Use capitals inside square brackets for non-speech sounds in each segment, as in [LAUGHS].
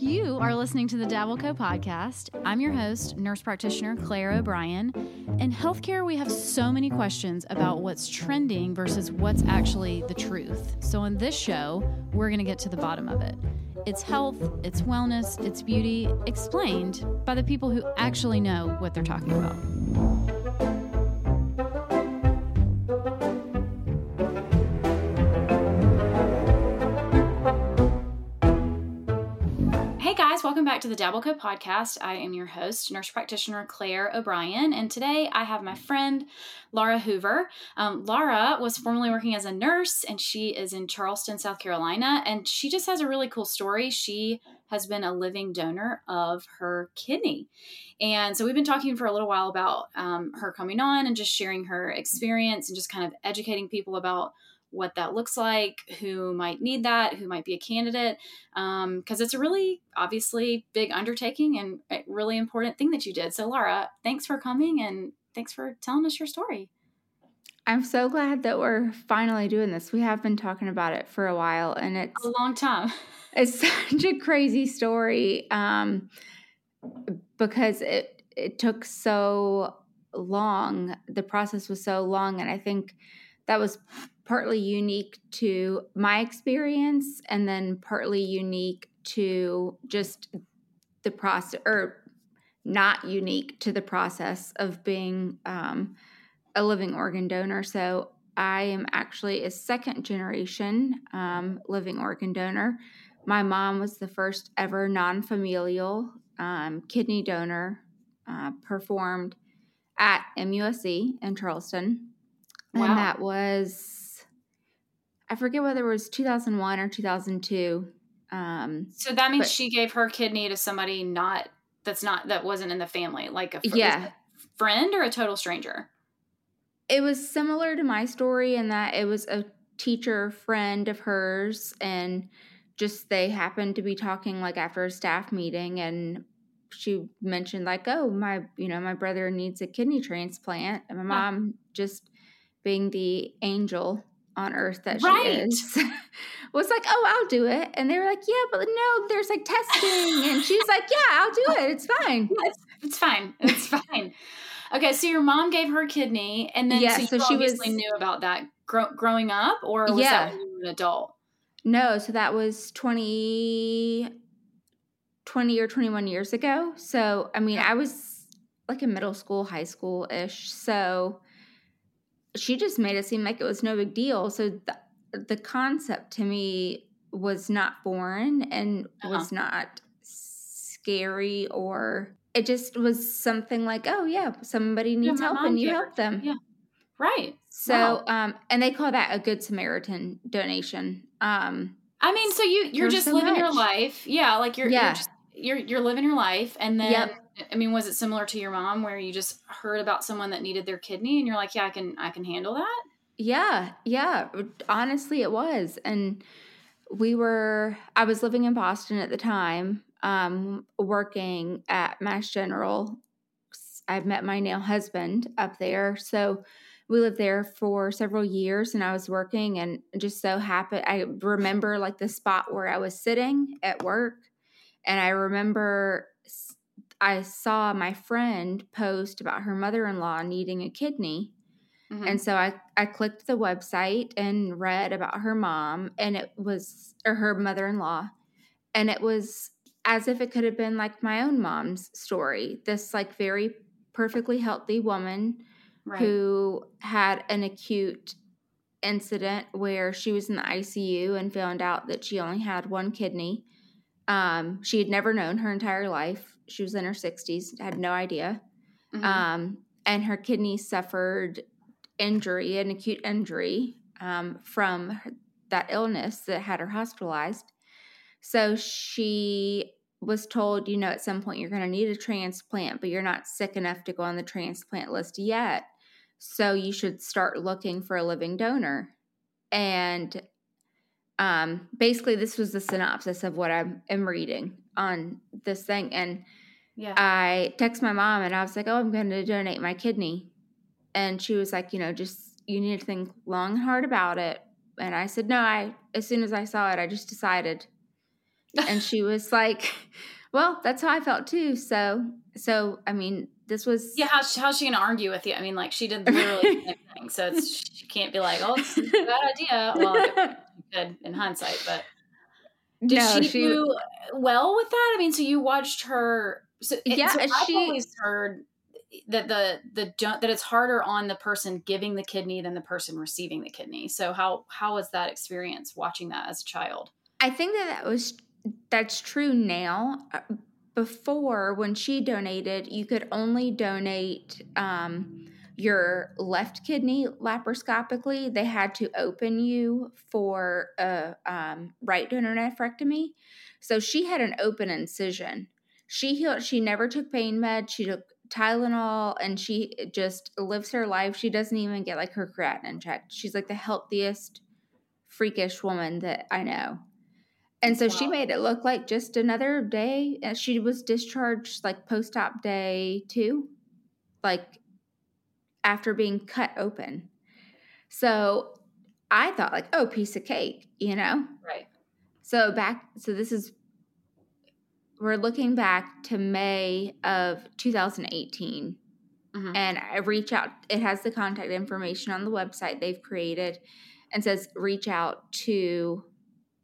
You are listening to the Dabbleco podcast. I'm your host, nurse practitioner Claire O'Brien. In healthcare, we have so many questions about what's trending versus what's actually the truth. So, in this show, we're going to get to the bottom of it. It's health, it's wellness, it's beauty, explained by the people who actually know what they're talking about. Back to the Dabbleco podcast. I am your host, nurse practitioner Claire O'Brien, and today I have my friend Laura Hoover. Um, Laura was formerly working as a nurse, and she is in Charleston, South Carolina, and she just has a really cool story. She has been a living donor of her kidney. And so we've been talking for a little while about um, her coming on and just sharing her experience and just kind of educating people about what that looks like, who might need that, who might be a candidate, because um, it's a really obviously big undertaking and a really important thing that you did. So, Laura, thanks for coming and thanks for telling us your story. I'm so glad that we're finally doing this. We have been talking about it for a while, and it's a long time. [LAUGHS] It's such a crazy story um, because it it took so long. The process was so long, and I think that was partly unique to my experience and then partly unique to just the process or not unique to the process of being um, a living organ donor. So i am actually a second generation um, living organ donor. My mom was the first ever non-familial um, kidney donor uh, performed at musc in charleston. Wow. and that was I forget whether it was 2001 or 2002. Um, so that means she gave her kidney to somebody not that's not that wasn't in the family, like a fr- yeah friend or a total stranger. It was similar to my story in that it was a teacher friend of hers, and just they happened to be talking like after a staff meeting, and she mentioned like, "Oh, my, you know, my brother needs a kidney transplant," and my mom just being the angel on earth that right. she is [LAUGHS] was like, "Oh, I'll do it," and they were like, "Yeah, but no, there's like testing," and [LAUGHS] she's like, "Yeah, I'll do it. It's fine. [LAUGHS] it's, it's fine. It's fine." Okay, so your mom gave her kidney, and then yeah, so, so she obviously was, knew about that gro- growing up, or was yeah. that when you were an adult? No, so that was 20, 20 or 21 years ago. So, I mean, I was like in middle school, high school ish. So, she just made it seem like it was no big deal. So the, the concept to me was not foreign and uh-huh. was not scary or it just was something like, oh yeah, somebody needs yeah, help and you help them. Yeah. Right. So wow. um and they call that a good Samaritan donation. Um I mean, so you you're just so living much. your life. Yeah, like you're yeah. you're just you're you're living your life and then yep. I mean, was it similar to your mom where you just heard about someone that needed their kidney and you're like, yeah, I can I can handle that? Yeah, yeah. Honestly, it was. And we were I was living in Boston at the time, um, working at Mass General. I've met my now husband up there. So we lived there for several years and I was working and just so happened I remember like the spot where I was sitting at work and I remember I saw my friend post about her mother in law needing a kidney. Mm-hmm. And so I, I clicked the website and read about her mom, and it was, or her mother in law. And it was as if it could have been like my own mom's story. This, like, very perfectly healthy woman right. who had an acute incident where she was in the ICU and found out that she only had one kidney. Um, she had never known her entire life she was in her 60s, had no idea. Mm-hmm. Um, and her kidney suffered injury, an acute injury um, from her, that illness that had her hospitalized. So she was told, you know, at some point you're going to need a transplant, but you're not sick enough to go on the transplant list yet. So you should start looking for a living donor. And um, basically, this was the synopsis of what I am reading on this thing. And yeah. I text my mom and I was like, "Oh, I'm going to donate my kidney," and she was like, "You know, just you need to think long and hard about it." And I said, "No, I as soon as I saw it, I just decided." [LAUGHS] and she was like, "Well, that's how I felt too." So, so I mean, this was yeah. How's, how's she gonna argue with you? I mean, like she did literally the same thing, so it's, she can't be like, "Oh, it's a bad idea." Well, [LAUGHS] good in hindsight, but did no, she, she, do well with that? I mean, so you watched her. So, yeah, so I've she, always heard that the the that it's harder on the person giving the kidney than the person receiving the kidney. So how how was that experience watching that as a child? I think that that was that's true now. Uh, before, when she donated, you could only donate um, your left kidney laparoscopically. They had to open you for a um, right donor nephrectomy. So she had an open incision. She healed. She never took pain meds. She took Tylenol, and she just lives her life. She doesn't even get like her creatinine checked. She's like the healthiest, freakish woman that I know. And so wow. she made it look like just another day. She was discharged like post op day two, like after being cut open. So I thought, like, oh, piece of cake, you know? Right. So back, so this is, we're looking back to May of 2018. Mm-hmm. And I reach out, it has the contact information on the website they've created and says reach out to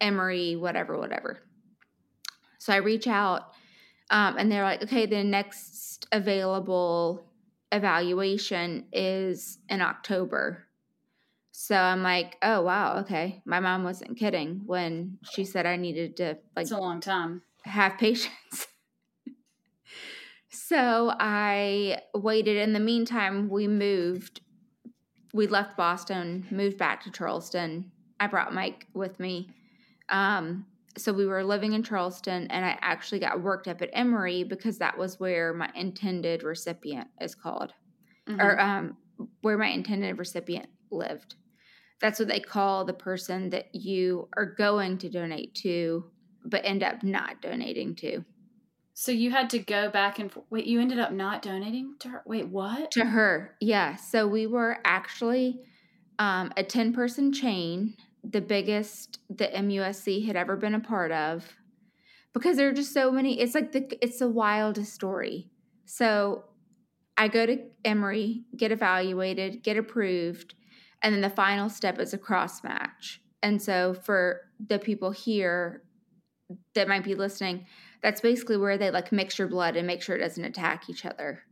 Emory, whatever, whatever. So I reach out um, and they're like, okay, the next available evaluation is in October. So I'm like, oh wow, okay. My mom wasn't kidding when she said I needed to like It's a long time. Have [LAUGHS] patience. so I waited. In the meantime, we moved. We left Boston, moved back to Charleston. I brought Mike with me. Um, so we were living in Charleston, and I actually got worked up at Emory because that was where my intended recipient is called, mm-hmm. or um, where my intended recipient lived. That's what they call the person that you are going to donate to, but end up not donating to. So you had to go back and wait. You ended up not donating to her. Wait, what? To her, yeah. So we were actually um, a ten person chain the biggest the MUSC had ever been a part of because there are just so many it's like the it's the wildest story. So I go to Emory, get evaluated, get approved, and then the final step is a cross match. And so for the people here that might be listening, that's basically where they like mix your blood and make sure it doesn't attack each other.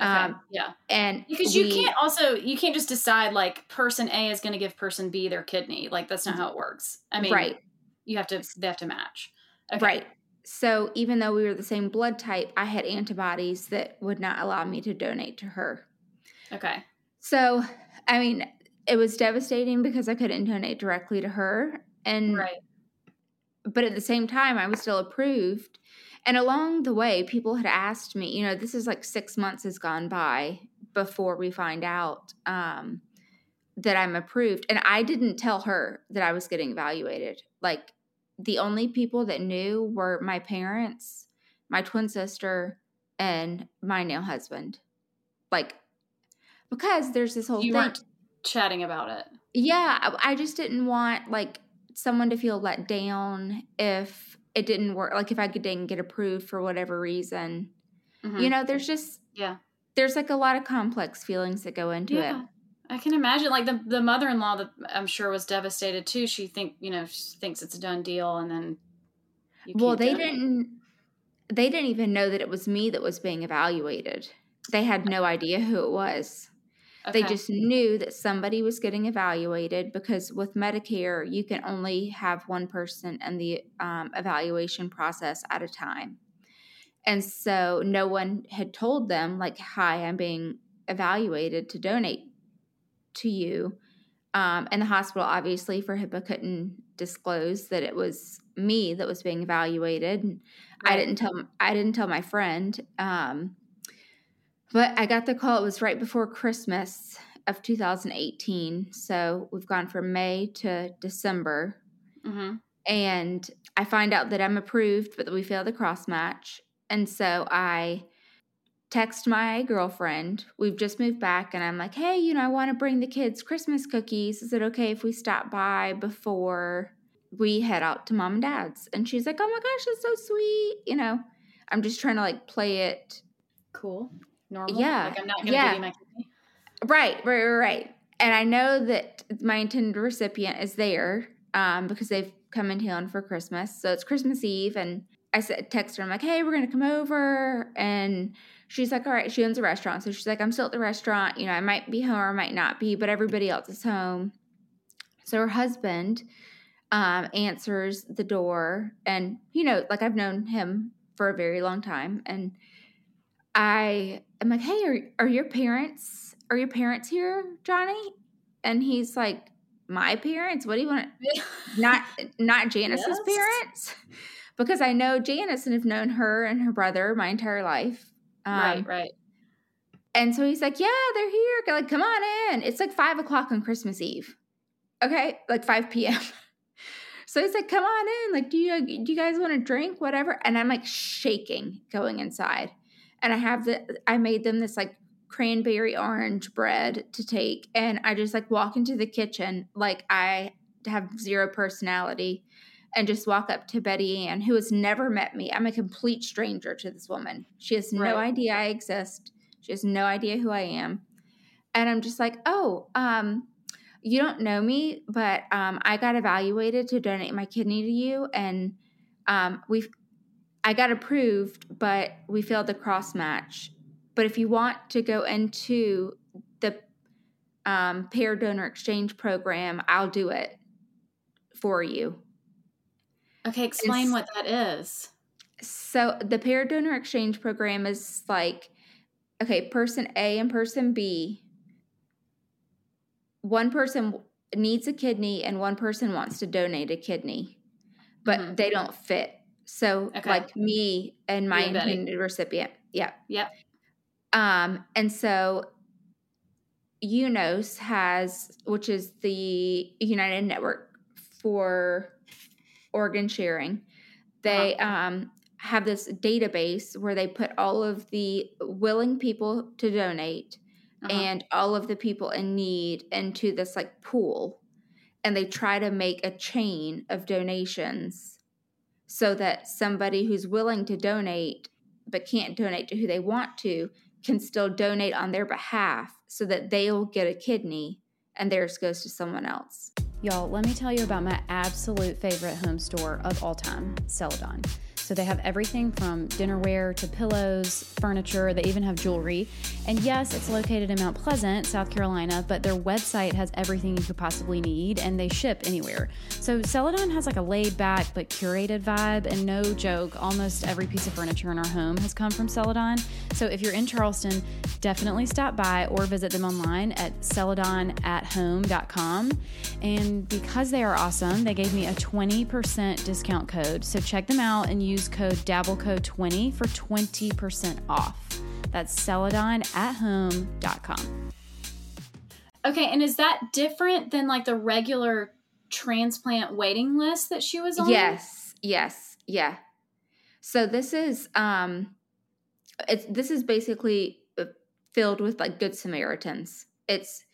Okay. Um, yeah. And because you can't also you can't just decide like person A is going to give person B their kidney. Like that's not how it works. I mean, right. You have to they have to match. Okay. Right. So even though we were the same blood type, I had antibodies that would not allow me to donate to her. Okay. So, I mean, it was devastating because I couldn't donate directly to her and Right. But at the same time, I was still approved and along the way, people had asked me, you know, this is like six months has gone by before we find out um, that I'm approved. And I didn't tell her that I was getting evaluated. Like the only people that knew were my parents, my twin sister, and my now husband. Like, because there's this whole you thing. weren't chatting about it. Yeah, I just didn't want like someone to feel let down if it didn't work like if i didn't get approved for whatever reason mm-hmm. you know there's just yeah there's like a lot of complex feelings that go into yeah. it I can imagine, like the the mother in law that I'm sure was devastated too. She think you know she thinks it's a done deal, and then well, they didn't they didn't even know that it was me that was being evaluated. They had no idea who it was. Okay. They just knew that somebody was getting evaluated because with Medicare, you can only have one person in the um, evaluation process at a time. And so no one had told them, like, hi, I'm being evaluated to donate to you. Um, and the hospital, obviously, for HIPAA, couldn't disclose that it was me that was being evaluated. Right. I didn't tell. I didn't tell my friend. Um, but I got the call, it was right before Christmas of 2018. So we've gone from May to December. Mm-hmm. And I find out that I'm approved, but that we failed the cross match. And so I text my girlfriend. We've just moved back, and I'm like, hey, you know, I want to bring the kids Christmas cookies. Is it okay if we stop by before we head out to mom and dad's. And she's like, oh my gosh, that's so sweet. You know, I'm just trying to like play it. Cool. Normal. Yeah. Like I'm not going to Yeah. give you my kidney. Right, right, right, right. And I know that my intended recipient is there um, because they've come in town for Christmas. So it's Christmas Eve, and I said, text her, I'm like, hey, we're gonna come over, and she's like, all right. She owns a restaurant, so she's like, I'm still at the restaurant. You know, I might be home or I might not be, but everybody else is home. So her husband um, answers the door, and you know, like I've known him for a very long time, and I am like, hey, are are your parents are your parents here, Johnny? And he's like, my parents. What do you want? [LAUGHS] Not not Janice's Yes. parents, because I know Janice and have known her and her brother my entire life. Um, right, right. and so he's like, Yeah, they're here. Like, come on in. It's like five o'clock on Christmas Eve. Okay. Like 5 p.m. [LAUGHS] so he's like, Come on in. Like, do you do you guys want to drink? Whatever. And I'm like shaking going inside. And I have the I made them this like cranberry orange bread to take. And I just like walk into the kitchen like I have zero personality and just walk up to Betty Ann, who has never met me. I'm a complete stranger to this woman. She has no Right. idea I exist. She has no idea who I am. And I'm just like, oh, um, you don't know me, but um, I got evaluated to donate my kidney to you, and um, we, I got approved, but we failed the cross match. But if you want to go into the um, pair donor exchange program, I'll do it for you. Okay, explain It's- what that is. So the pair donor exchange program is like, okay, person A and person B. One person needs a kidney and one person wants to donate a kidney, but Mhm. they don't fit. So Okay. like me and my You and Betty. intended recipient. Yeah. Yep. Um, and so UNOS has, which is the United Network for Organ Sharing, they um, have this database where they put all of the willing people to donate Uh-huh. and all of the people in need into this like pool. And they try to make a chain of donations so that somebody who's willing to donate but can't donate to who they want to can still donate on their behalf so that they'll get a kidney and theirs goes to someone else. Y'all, let me tell you about my absolute favorite home store of all time, Celadon. So they have everything from dinnerware to pillows, furniture, they even have jewelry. And yes, it's located in Mount Pleasant, South Carolina, but their website has everything you could possibly need and they ship anywhere. So Celadon has like a laid back but curated vibe, and no joke, almost every piece of furniture in our home has come from Celadon. So if you're in Charleston, definitely stop by or visit them online at celadonathome.com. And because they are awesome, they gave me a 20% discount code. So check them out and use code DabbleCo20 for 20% off. That's celadonathome.com. Okay, and is that different than like the regular transplant waiting list that she was on? Yes, yes, yeah. So this is um it's this is basically uh, filled with like good Samaritans. It's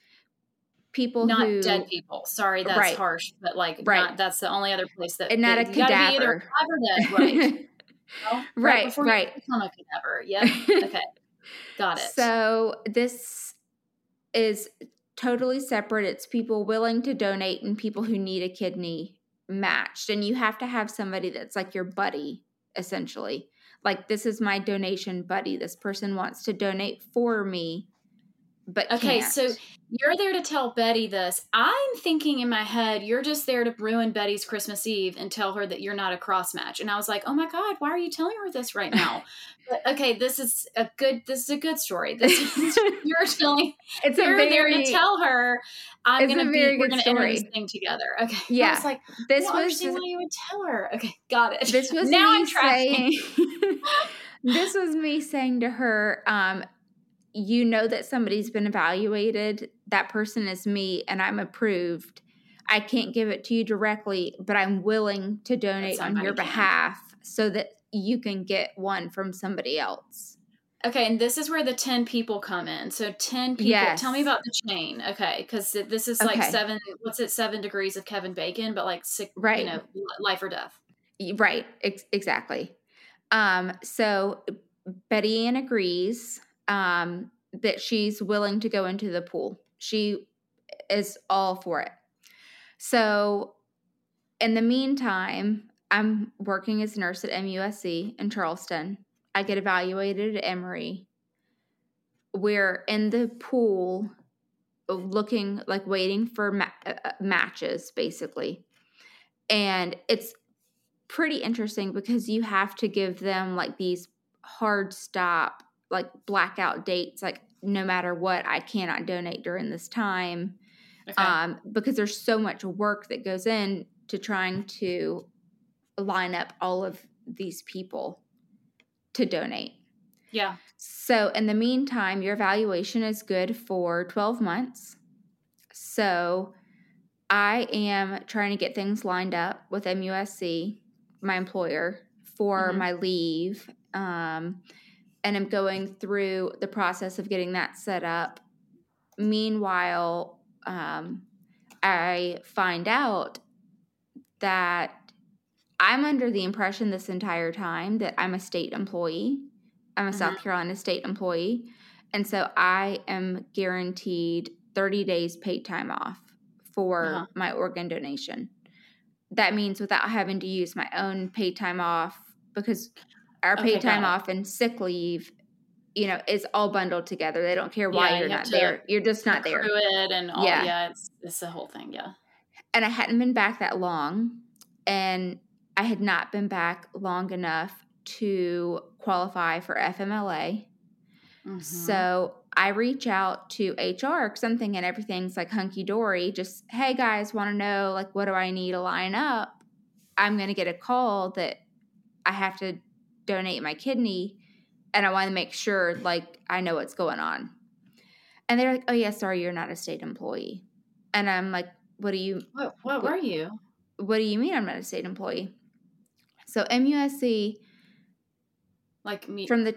people Not who dead people. Sorry, that's Right. harsh, but like, Right. not, that's the only other place that. And not that a you gotta be either cadaver. [LAUGHS] dead, right? Well, Right, you right. become a cadaver. Yep. [LAUGHS] Okay. Got it. So this is totally separate. It's people willing to donate and people who need a kidney matched. And you have to have somebody that's like your buddy, essentially. Like this is my donation buddy. This person wants to donate for me, but Okay, can't. so you're there to tell Betty this. I'm thinking in my head, you're just there to ruin Betty's Christmas Eve and tell her that you're not a cross match. And I was like, oh my God, why are you telling her this right now? [LAUGHS] but okay, this is a good this is a good story. This is [LAUGHS] you're telling it's you're a very there to tell her I'm it's gonna be we're gonna enter this thing together. Okay. [LAUGHS] I Yeah. was like, this don't was why you would tell her. Okay, got it. this was now I'm trying this was me saying to her um you know that somebody's been evaluated that person is me and i'm approved i can't give it to you directly but i'm willing to donate on your can. behalf so that you can get one from somebody else Okay, and this is where the 10 people come in. So 10 people. Yes. Tell me about the chain. Okay, cuz this is like Okay. 7 what's it 7 degrees of Kevin Bacon, but like six, Right. you know, life or death. Right, ex- exactly. Um, so Betty Ann agrees um, that she's willing to go into the pool. She is all for it. So, in the meantime, I'm working as a nurse at MUSC in Charleston. I get evaluated at Emory. We're in the pool looking like waiting for ma- uh, uh, matches, basically. And it's pretty interesting because you have to give them like these hard stop, like blackout dates, like no matter what, I cannot donate during this time Okay. um, because there's so much work that goes in to trying to line up all of these people to donate. yeah. So, in the meantime, your evaluation is good for 12 months. So, I am trying to get things lined up with MUSC, my employer, for Mhm. my leave. Um, and I'm going through the process of getting that set up. Meanwhile, um, I find out that I'm under the impression this entire time that I'm a state employee. I'm a South Carolina state employee. And so I am guaranteed 30 days paid time off for Uh-huh. my organ donation. That means without having to use my own paid time off because our Okay, paid got time off and sick leave, you know, is all bundled together. They don't care why Yeah, you're you not there. You're just not there. It and all yeah, Yeah. it's it's the whole thing, yeah. and I hadn't been back that long, and I had not been back long enough to qualify for FMLA. Mhm. So I reach out to HR because I'm thinking everything's like hunky dory. Just hey guys, want to know like what do I need to line up? I'm gonna get a call that I have to donate my kidney, and I want to make sure like I know what's going on. And they're like, oh yeah, sorry, you're not a state employee. And I'm like, what do you what what were you? what do you mean I'm not a state employee? So MUSC Like me from the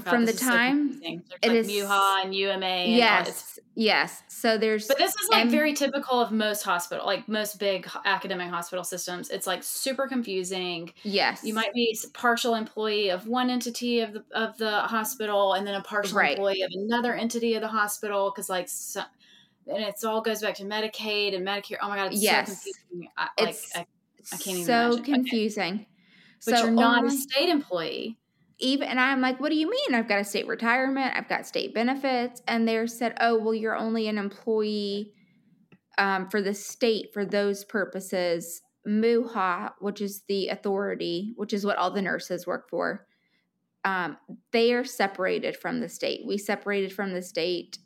God, from the so time. There's it like is- MUHA and UMA and yes yes so there's But this is like M- very typical of most hospital, like most big academic hospital systems. It's like super confusing. yes You might be partial employee of one entity of the of the hospital, and then a partial Right. employee of another entity of the hospital. Because like, so, and it's all goes back to Medicaid and Medicare. Oh my god, it's Yes. so confusing. I, like, I, I can't even so imagine. Okay. confusing but so you're not a state employee. Even and I'm like, what do you mean? I've got a state retirement, I've got state benefits, and they're said, oh well, you're only an employee um, for the state for those purposes. MUHA, which is the authority, which is what all the nurses work for, um, they are separated from the state. We separated from the state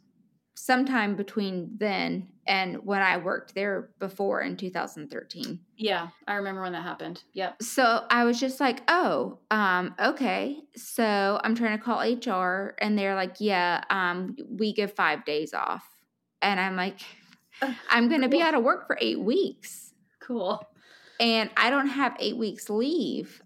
sometime between then and when I worked there before in 2013 Yeah, I remember when that happened. Yep. so I was just like, oh, um, okay. So I'm trying to call HR, and they're like, yeah, um, we give five days off, and I'm like, [LAUGHS] I'm going to be out of work for eight weeks, Cool. and I don't have eight weeks leave,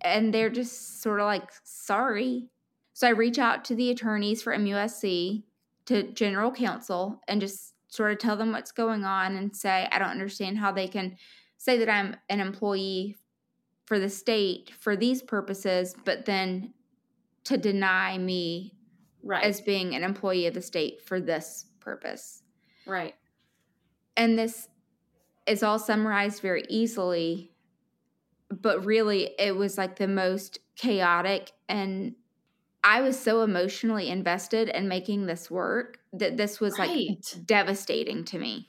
and they're just sort of like, sorry. So I reach out to the attorneys for MUSC, to general counsel, and just sort of tell them what's going on, and say I don't understand how they can say that I'm an employee for the state for these purposes, but then to deny me Right. as being an employee of the state for this purpose. right. And this is all summarized very easily, but really it was like the most chaotic and I was so emotionally invested in making this work that this was like devastating to me.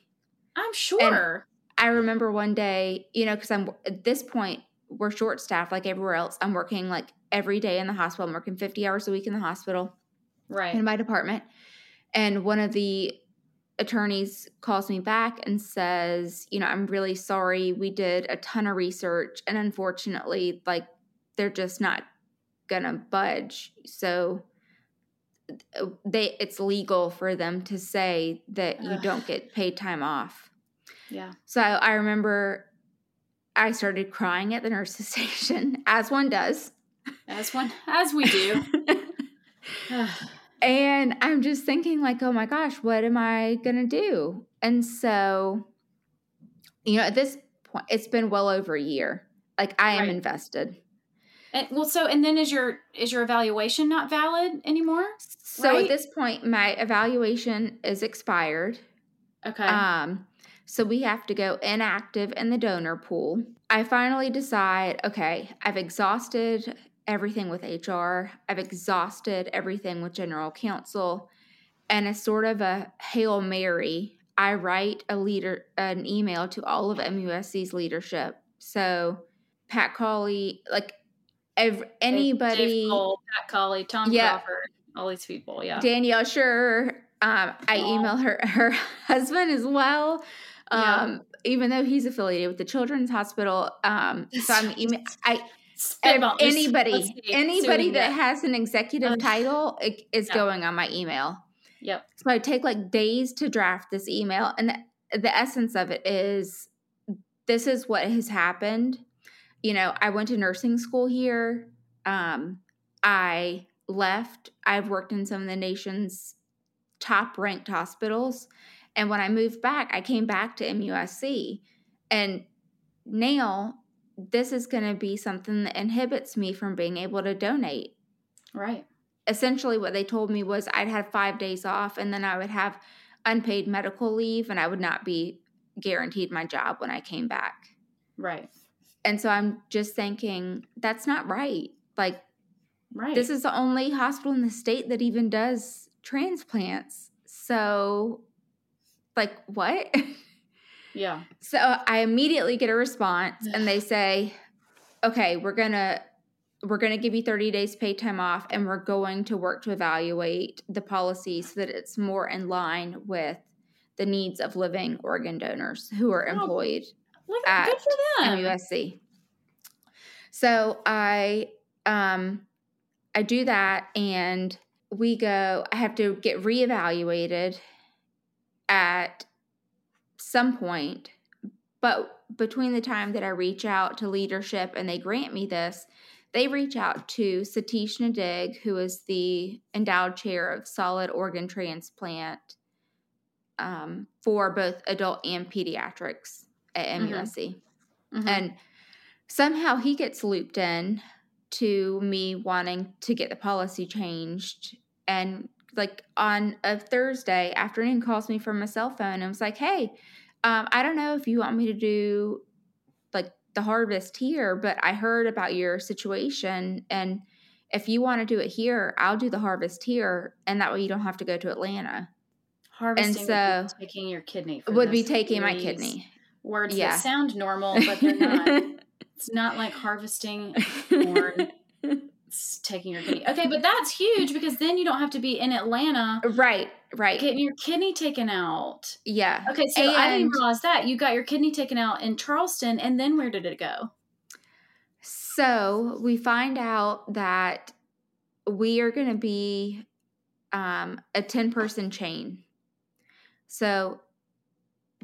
I'm sure. I remember one day, you know, because I'm at this point, we're short staffed like everywhere else. I'm working like every day in the hospital. I'm working 50 hours a week in the hospital right. in my department. And one of the attorneys calls me back and says, you know, I'm really sorry. We did a ton of research and unfortunately, like, they're just not gonna budge. So they it's legal for them to say that you Ugh. don't get paid time off. yeah. So I remember I started crying at the nurse's [LAUGHS] station, as one does. As one as we do. [LAUGHS] and I'm just thinking, like, oh my gosh, what am I going to do? And so, you know, at this point, it's been well over a year. Like, I am Right. invested. And, well, so and then is your is your evaluation not valid anymore? So Right. at this point, my evaluation is expired. Okay. Um, so we have to go inactive in the donor pool. I finally decide, okay, I've exhausted everything with HR. I've exhausted everything with general counsel. And as sort of a Hail Mary, I write a leader an email to all of MUSC's leadership. So Pat Cawley, like ev- Dave- anybody Dave Cole, Pat Cawley, Tom Yeah. Crawford, all these people. Yeah. Danielle Sure. Um, I email her [LAUGHS] her husband as well. Yeah. Um, even though he's affiliated with the Children's Hospital. Um, so I'm [LAUGHS] email I anybody see. See what we anybody that has an executive title i- is Yeah. going on my email. Yep. So I take like days to draft this email, and the, the essence of it is this is what has happened. You know, I went to nursing school here. Um, I left. I've worked in some of the nation's top ranked hospitals. And when I moved back, I came back to MUSC. And now this is going to be something that inhibits me from being able to donate Right. essentially what they told me was I'd have five days off and then I would have unpaid medical leave and I would not be guaranteed my job when I came back. Right. And so I'm just thinking that's not right. Like Right. this is the only hospital in the state that even does transplants. So like what? [LAUGHS] yeah. So I immediately get a response and they say, "Okay, we're going to we're going to give you 30 days paid time off and we're going to work to evaluate the policy so that it's more in line with the needs of living organ donors who are employed Look, good at for them. MUSC." So I um I do that and we go I have to get reevaluated at some point but between the time that I reach out to leadership and they grant me this they reach out to Satish Nadig, who is the endowed chair of solid organ transplant um, for both adult and pediatrics at. MUSC Mhm. and somehow he gets looped in to me wanting to get the policy changed and like on a thursday afternoon calls me from a cell phone and was like hey um, i don't know if you want me to do like the harvest here but i heard about your situation and if you want to do it here i'll do the harvest here and that way you don't have to go to atlanta Harvesting and so- taking your kidney. would be taking my kidney Words Yeah. that sound normal, but they're not. [LAUGHS] it's not like harvesting corn. [LAUGHS] It's taking your kidney. Okay, but that's huge because then you don't have to be in Atlanta right right getting your kidney taken out. yeah Okay, so I didn't realize that you got your kidney taken out in Charleston, and then where did it go? So we find out that we are going to be um, a 10 person chain. So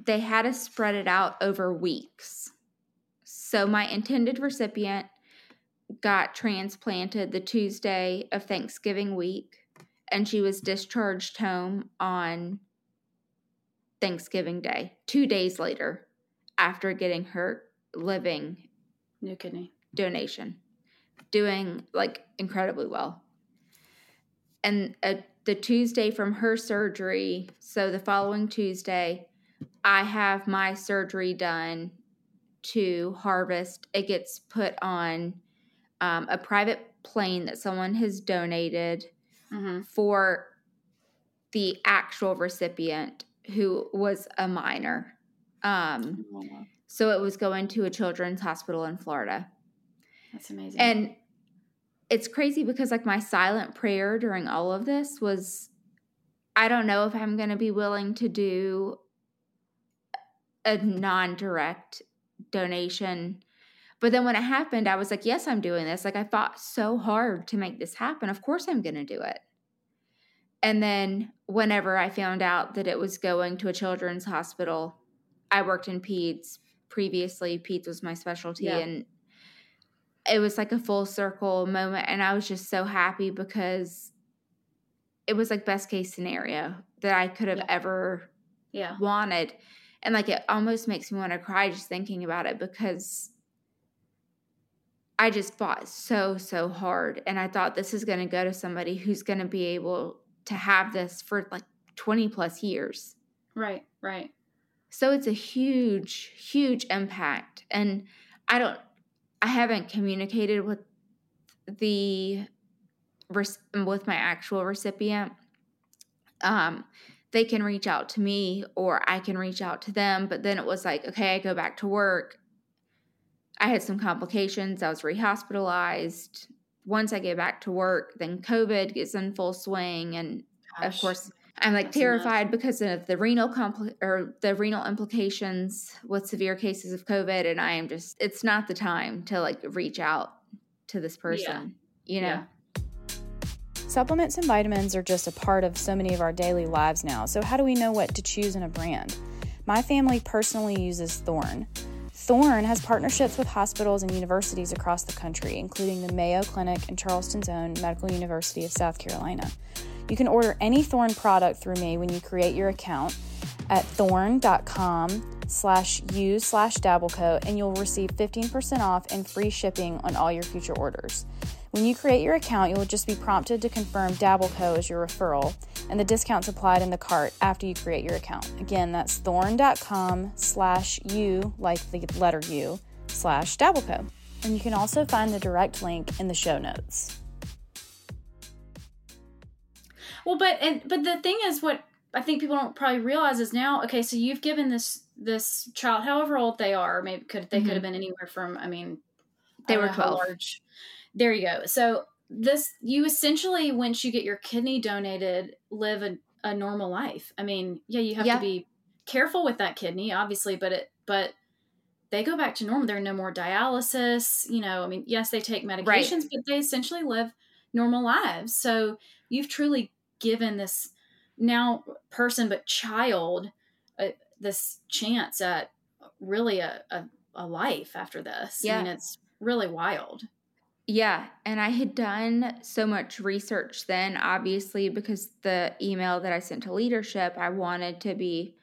they had us spread it out over weeks. So my intended recipient got transplanted the Tuesday of Thanksgiving week, and she was discharged home on Thanksgiving Day, two days later, after getting her living New kidney. donation, doing like incredibly well. And uh, the Tuesday from her surgery, so the following Tuesday, I have my surgery done to harvest. It gets put on um, a private plane that someone has donated Mm-hmm. for the actual recipient who was a minor. Um, so it was going to a children's hospital in Florida. That's amazing. And it's crazy because like my silent prayer during all of this was I don't know if I'm going to be willing to do a non-direct donation. But then when it happened, I was like, yes, I'm doing this. Like I fought so hard to make this happen. Of course I'm going to do it. And then whenever I found out that it was going to a children's hospital, I worked in peds previously. Peds was my specialty Yeah. and it was like a full circle moment and I was just so happy because it was like best case scenario that I could have Yeah. ever Yeah. wanted. And like it almost makes me want to cry just thinking about it because I just fought so, so hard. And I thought this is going to go to somebody who's going to be able to have this for like 20 plus years. Right. Right. So it's a huge, huge impact. And I don't, I haven't communicated with the, with my actual recipient. Um, they can reach out to me or I can reach out to them. But then it was like, okay, I go back to work. I had some complications. I was rehospitalized. Once I get back to work, then COVID gets in full swing. And of course, I'm like That's enough. terrified because of the renal compli- or the renal implications with severe cases of COVID. And I am just, it's not the time to like reach out to this person, you know? Yeah. Supplements and vitamins are just a part of so many of our daily lives now, so how do we know what to choose in a brand? My family personally uses Thorne. Thorne has partnerships with hospitals and universities across the country, including the Mayo Clinic and Charleston's own Medical University of South Carolina. You can order any Thorne product through me when you create your account at thorne.com slash u slash dabbleco and you'll receive 15% off and free shipping on all your future orders. When you create your account, you'll just be prompted to confirm Dabbleco as your referral, and the discount's applied in the cart after you create your account. Again, that's thorne.com slash u, like the letter U, slash Dabbleco. And you can also find the direct link in the show notes. Well, but and but the thing is, what I think people don't probably realize is now. Okay, so you've given this this child, however old they are, maybe could they could Mhm. have been anywhere from. I mean, They don't were how 12. large. There you go. So this you essentially, once you get your kidney donated, live a, a normal life. I mean, yeah, you have Yeah. to be careful with that kidney, obviously, but it but they go back to normal. There are no more dialysis. You know, I mean, yes, they take medications, but they essentially live normal lives. So you've truly given this now person, but child, uh, this chance at really a, a, a life after this. I Yeah. mean, it's really wild. Yeah, and I had done so much research then, obviously, because the email that I sent to leadership, I wanted to be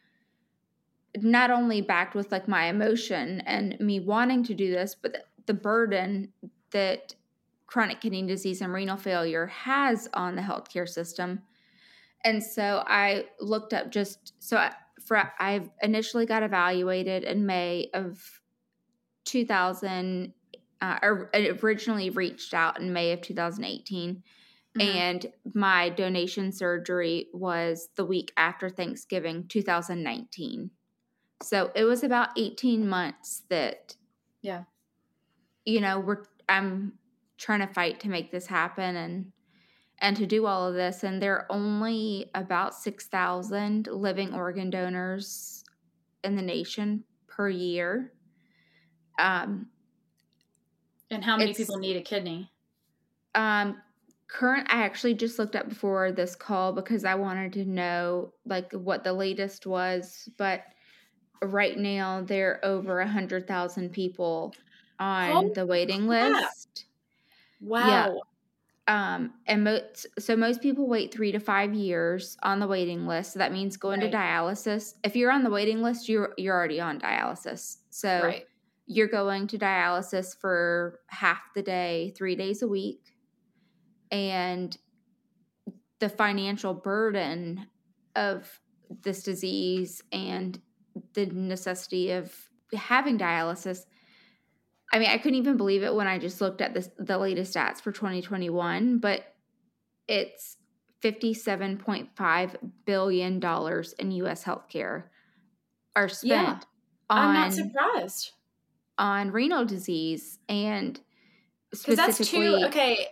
not only backed with like my emotion and me wanting to do this, but the, burden that chronic kidney disease and renal failure has on the healthcare system. And so I looked up just so I, for I initially got evaluated in May of 2000 uh, originally reached out in May of 2018 Mhm. and my donation surgery was the week after Thanksgiving 2019. So it was about 18 months that Yeah. you know, we're I'm trying to fight to make this happen and and to do all of this and there are only about 6,000 living organ donors in the nation per year. Um And how many It's- people need a kidney? Um, current, I actually just looked up before this call because I wanted to know like what the latest was, but right now there are over a hundred thousand people on Holy the waiting crap. list. Wow. yeah. Um, and most so most people wait three to five years on the waiting list. So that means going Right. to dialysis. If you're on the waiting list, you're you're already on dialysis. So Right. You're going to dialysis for half the day, three days a week. And the financial burden of this disease and the necessity of having dialysis. I mean, I couldn't even believe it when I just looked at this, the latest stats for 2021, but it's $57.5 billion in US healthcare are spent Yeah. on I'm not surprised. On renal disease and Because that's specifically. Okay,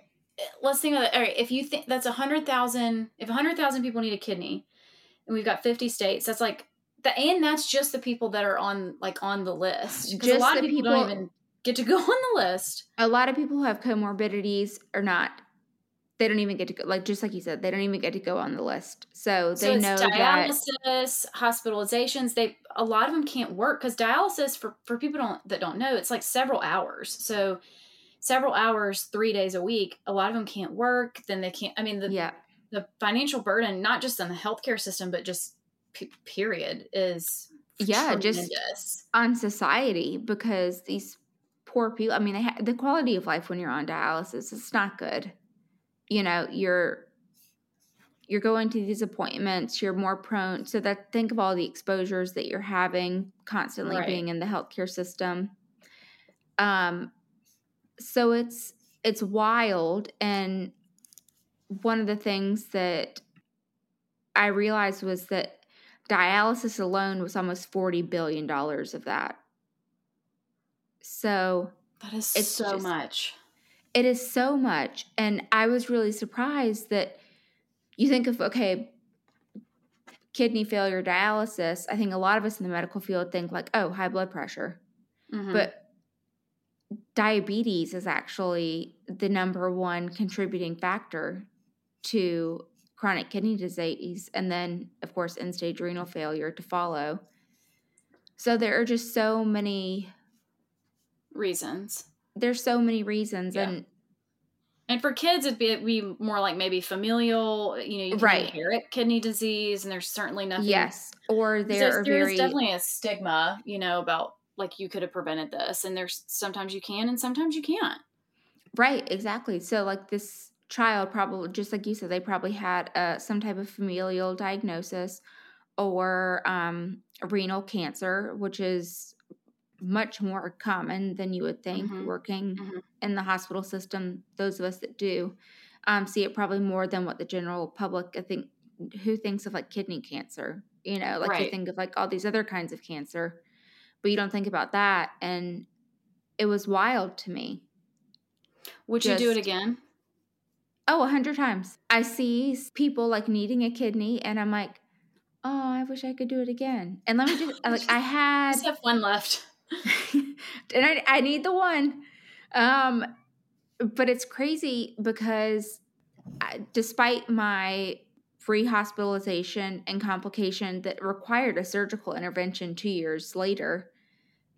let's think of it. All right, if you think that's a hundred thousand, if a hundred thousand people need a kidney, and we've got fifty states, that's like the and that's just the people that are on like on the list. Because a lot of the people, don't people- even get to go [LAUGHS] on the list. a lot of people who have comorbidities are not they don't even get to go like just like you said they don't even get to go on the list so So they it's know that dialysis, hospitalizations. They a lot of them can't work because dialysis for for people don't that don't know it's like several hours. So several hours, three days a week. A lot of them can't work. Then they can't. I mean, the yeah the financial burden, not just on the healthcare system, but just p- period, is yeah, tremendous. just on society because these poor people. I mean, they ha- the quality of life when you're on dialysis is not good. You know, you're you're going to these appointments. You're more prone. So that think of all the exposures that you're having constantly Right. being in the healthcare system. Um, so it's it's wild and one of the things that I realized was that dialysis alone was almost 40 billion dollars of that. So that is it's so just- much. It is so much and I was really surprised that you think of okay kidney failure dialysis, I think a lot of us in the medical field think like, oh, high blood pressure. Mhm. But diabetes is actually the number one contributing factor to chronic kidney disease and then of course end stage renal failure to follow so there are just so many reasons. There's so many reasons Yeah. and And for kids, it'd be, it'd be more like maybe familial, you know, you can Right. inherit kidney disease, and there's certainly nothing. yes or there are there is very definitely a stigma, you know, about like you could have prevented this, and there's sometimes you can, and sometimes you can't. right exactly so like this child probably just like you said they probably had uh, some type of familial diagnosis or um, renal cancer which is much more common than you would think Mhm. working Mhm. in the hospital system those of us that do um, see it probably more than what the general public i think who thinks of like kidney cancer you know like you think of like all these other kinds of cancer but you don't think about that and it was wild to me Would you do it again? Oh, a hundred times. I see people like needing a kidney, and I'm like, oh, I wish I could do it again. And let me just [LAUGHS] like I had, Just have one left. [LAUGHS] and I I need the one. Um, but it's crazy because I, despite my free rehospitalization and complication that required a surgical intervention two years later,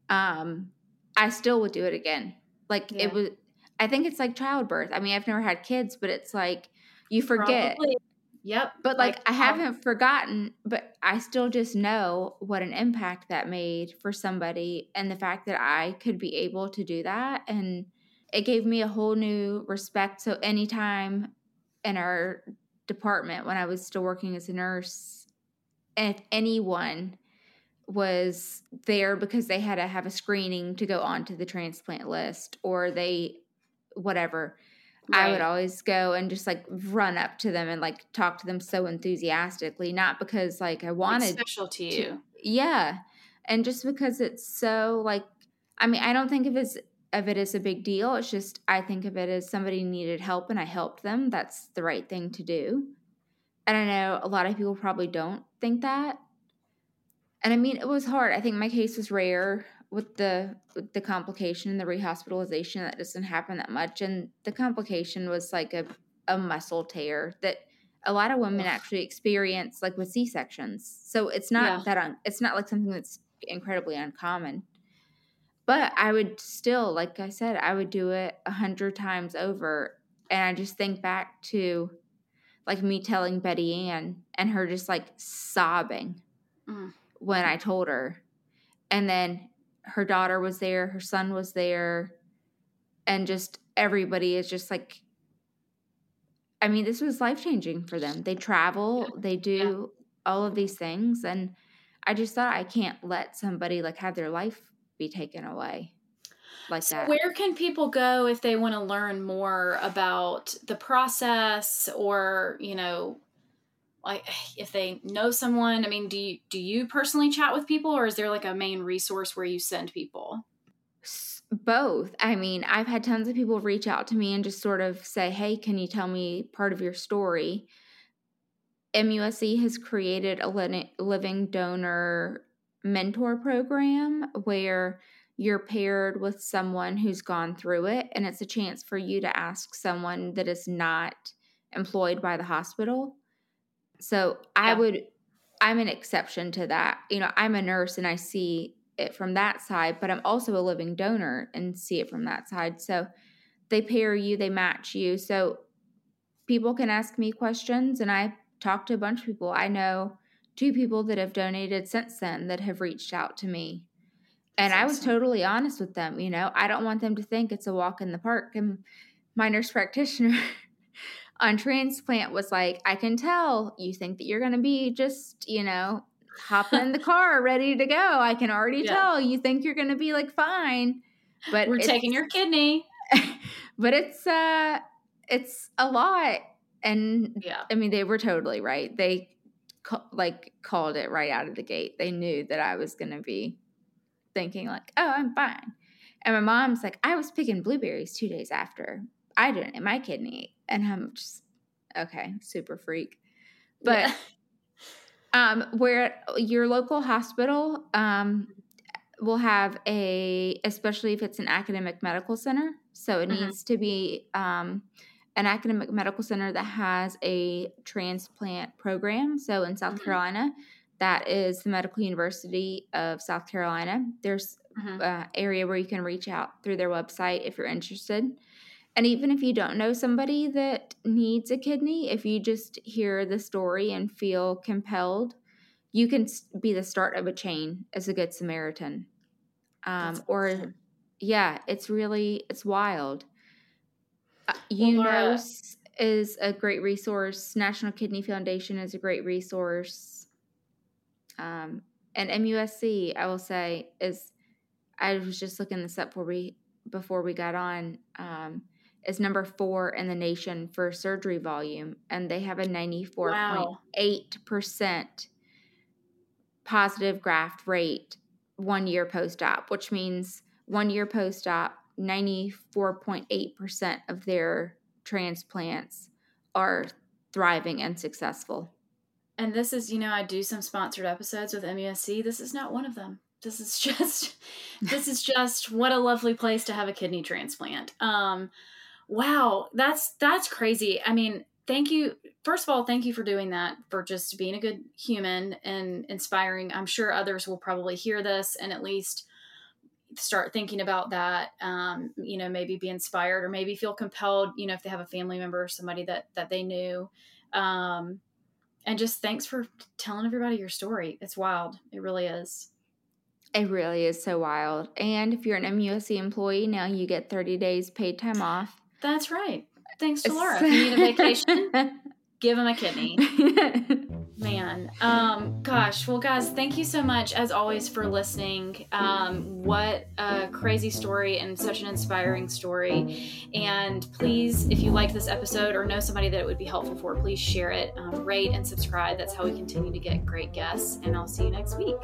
um, I still would do it again. Like Yeah. it was. I think it's like childbirth. I mean, I've never had kids, but it's like you forget. Probably. Yep. But like, I um, haven't forgotten, but I still just know what an impact that made for somebody and the fact that I could be able to do that and it gave me a whole new respect. So anytime in our department when I was still working as a nurse, if anyone was there because they had to have a screening to go onto the transplant list or they whatever I would always go and just like run up to them and like talk to them so enthusiastically, not because like I It's wanted, special to to- you. yeah, and just because it's so like, I mean, I don't think of it as of it as a big deal. It's just I think of it as somebody needed help and I helped them. That's the right thing to do. And I know a lot of people probably don't think that. And I mean, it was hard. I think my case was rare with the with the complication and the rehospitalization that doesn't happen that much. And the complication was like a, a muscle tear that a lot of women Ugh. actually experience like with C sections. So it's not Yeah. that un, it's not like something that's incredibly uncommon. But I would still, like I said, I would do it a hundred times over. And I just think back to like me telling Betty Ann and her just like sobbing Mm. when I told her. And then her daughter was there, her son was there, and just everybody is just like I mean, this was life changing for them. They travel, they do all of these things and I just thought I can't let somebody like have their life be taken away like So that. where can people go if they want to learn more about the process or, you know, like [SIGHS] if they know someone, I mean, do you do you personally chat with people or is there like a main resource where you send people? Both. I mean, I've had tons of people reach out to me and just sort of say, "Hey, can you tell me part of your story?" MUSC has created a living donor mentor program where you're paired with someone who's gone through it and it's a chance for you to ask someone that is not employed by the hospital. So, I Yeah. would I'm an exception to that. You know, I'm a nurse and I see it from that side, but I'm also a living donor and see it from that side. So they pair you, they match you. So people can ask me questions, and I talk to a bunch of people. I know two people that have donated since then that have reached out to me. And That's I was awesome. totally honest with them. You know, I don't want them to think it's a walk in the park. And my nurse practitioner [LAUGHS] on transplant was like, I can tell you think that you're going to be just, you know, hopping in the [LAUGHS] car ready to go. I can already yeah. tell you think you're going to be like fine. But we're taking your kidney. [LAUGHS] but it's uh it's a lot and yeah. I mean they were totally right. They like called it right out of the gate. They knew that I was going to be thinking like, "Oh, I'm fine." And my mom's like, "I was picking blueberries 2 days after. I didn't in my kidney." And I'm just okay, super freak. But yeah. um where your local hospital um will have a especially if it's an academic medical center, so it mm-hmm. needs to be um an academic medical center that has a transplant program. So in South mm-hmm. Carolina, that is the Medical University of South Carolina. There's mm-hmm. an area where you can reach out through their website if you're interested. And even if you don't know somebody that needs a kidney, if you just hear the story and feel compelled, you can be the start of a chain as a good Samaritan. Um, or, yeah, it's really it's wild. Uh, UNOS is a great resource. National Kidney Foundation is a great resource. Um, and MUSC, I will say, is I was just looking this up before we before we got on. Um, is number four in the nation for surgery volume, and they have a ninety four point eight percent positive graft rate one year post op, which means one year post op 94.8% of their transplants are thriving and successful. And this is, you know, I do some sponsored episodes with MUSC. This is not one of them. This is [LAUGHS] just this is just what a lovely place to have a kidney transplant. Um wow, that's that's crazy. I mean, thank you first of all, thank you for doing that, for just being a good human and inspiring. I'm sure others will probably hear this and at least start thinking about that um, you know maybe be inspired or maybe feel compelled you know if they have a family member or somebody that that they knew. Um, and just thanks for telling everybody your story. It's wild. It really is. It really is so wild. And if you're an musc employee now you get 30 days paid time off that's right thanks to laura [LAUGHS] if you need a vacation [LAUGHS] give him a kidney [LAUGHS] Man, um, gosh, well, guys, thank you so much as always for listening. Um, what a crazy story and such an inspiring story. And please, if you like this episode or know somebody that it would be helpful for, please share it, um, rate, and subscribe. That's how we continue to get great guests. And I'll see you next week.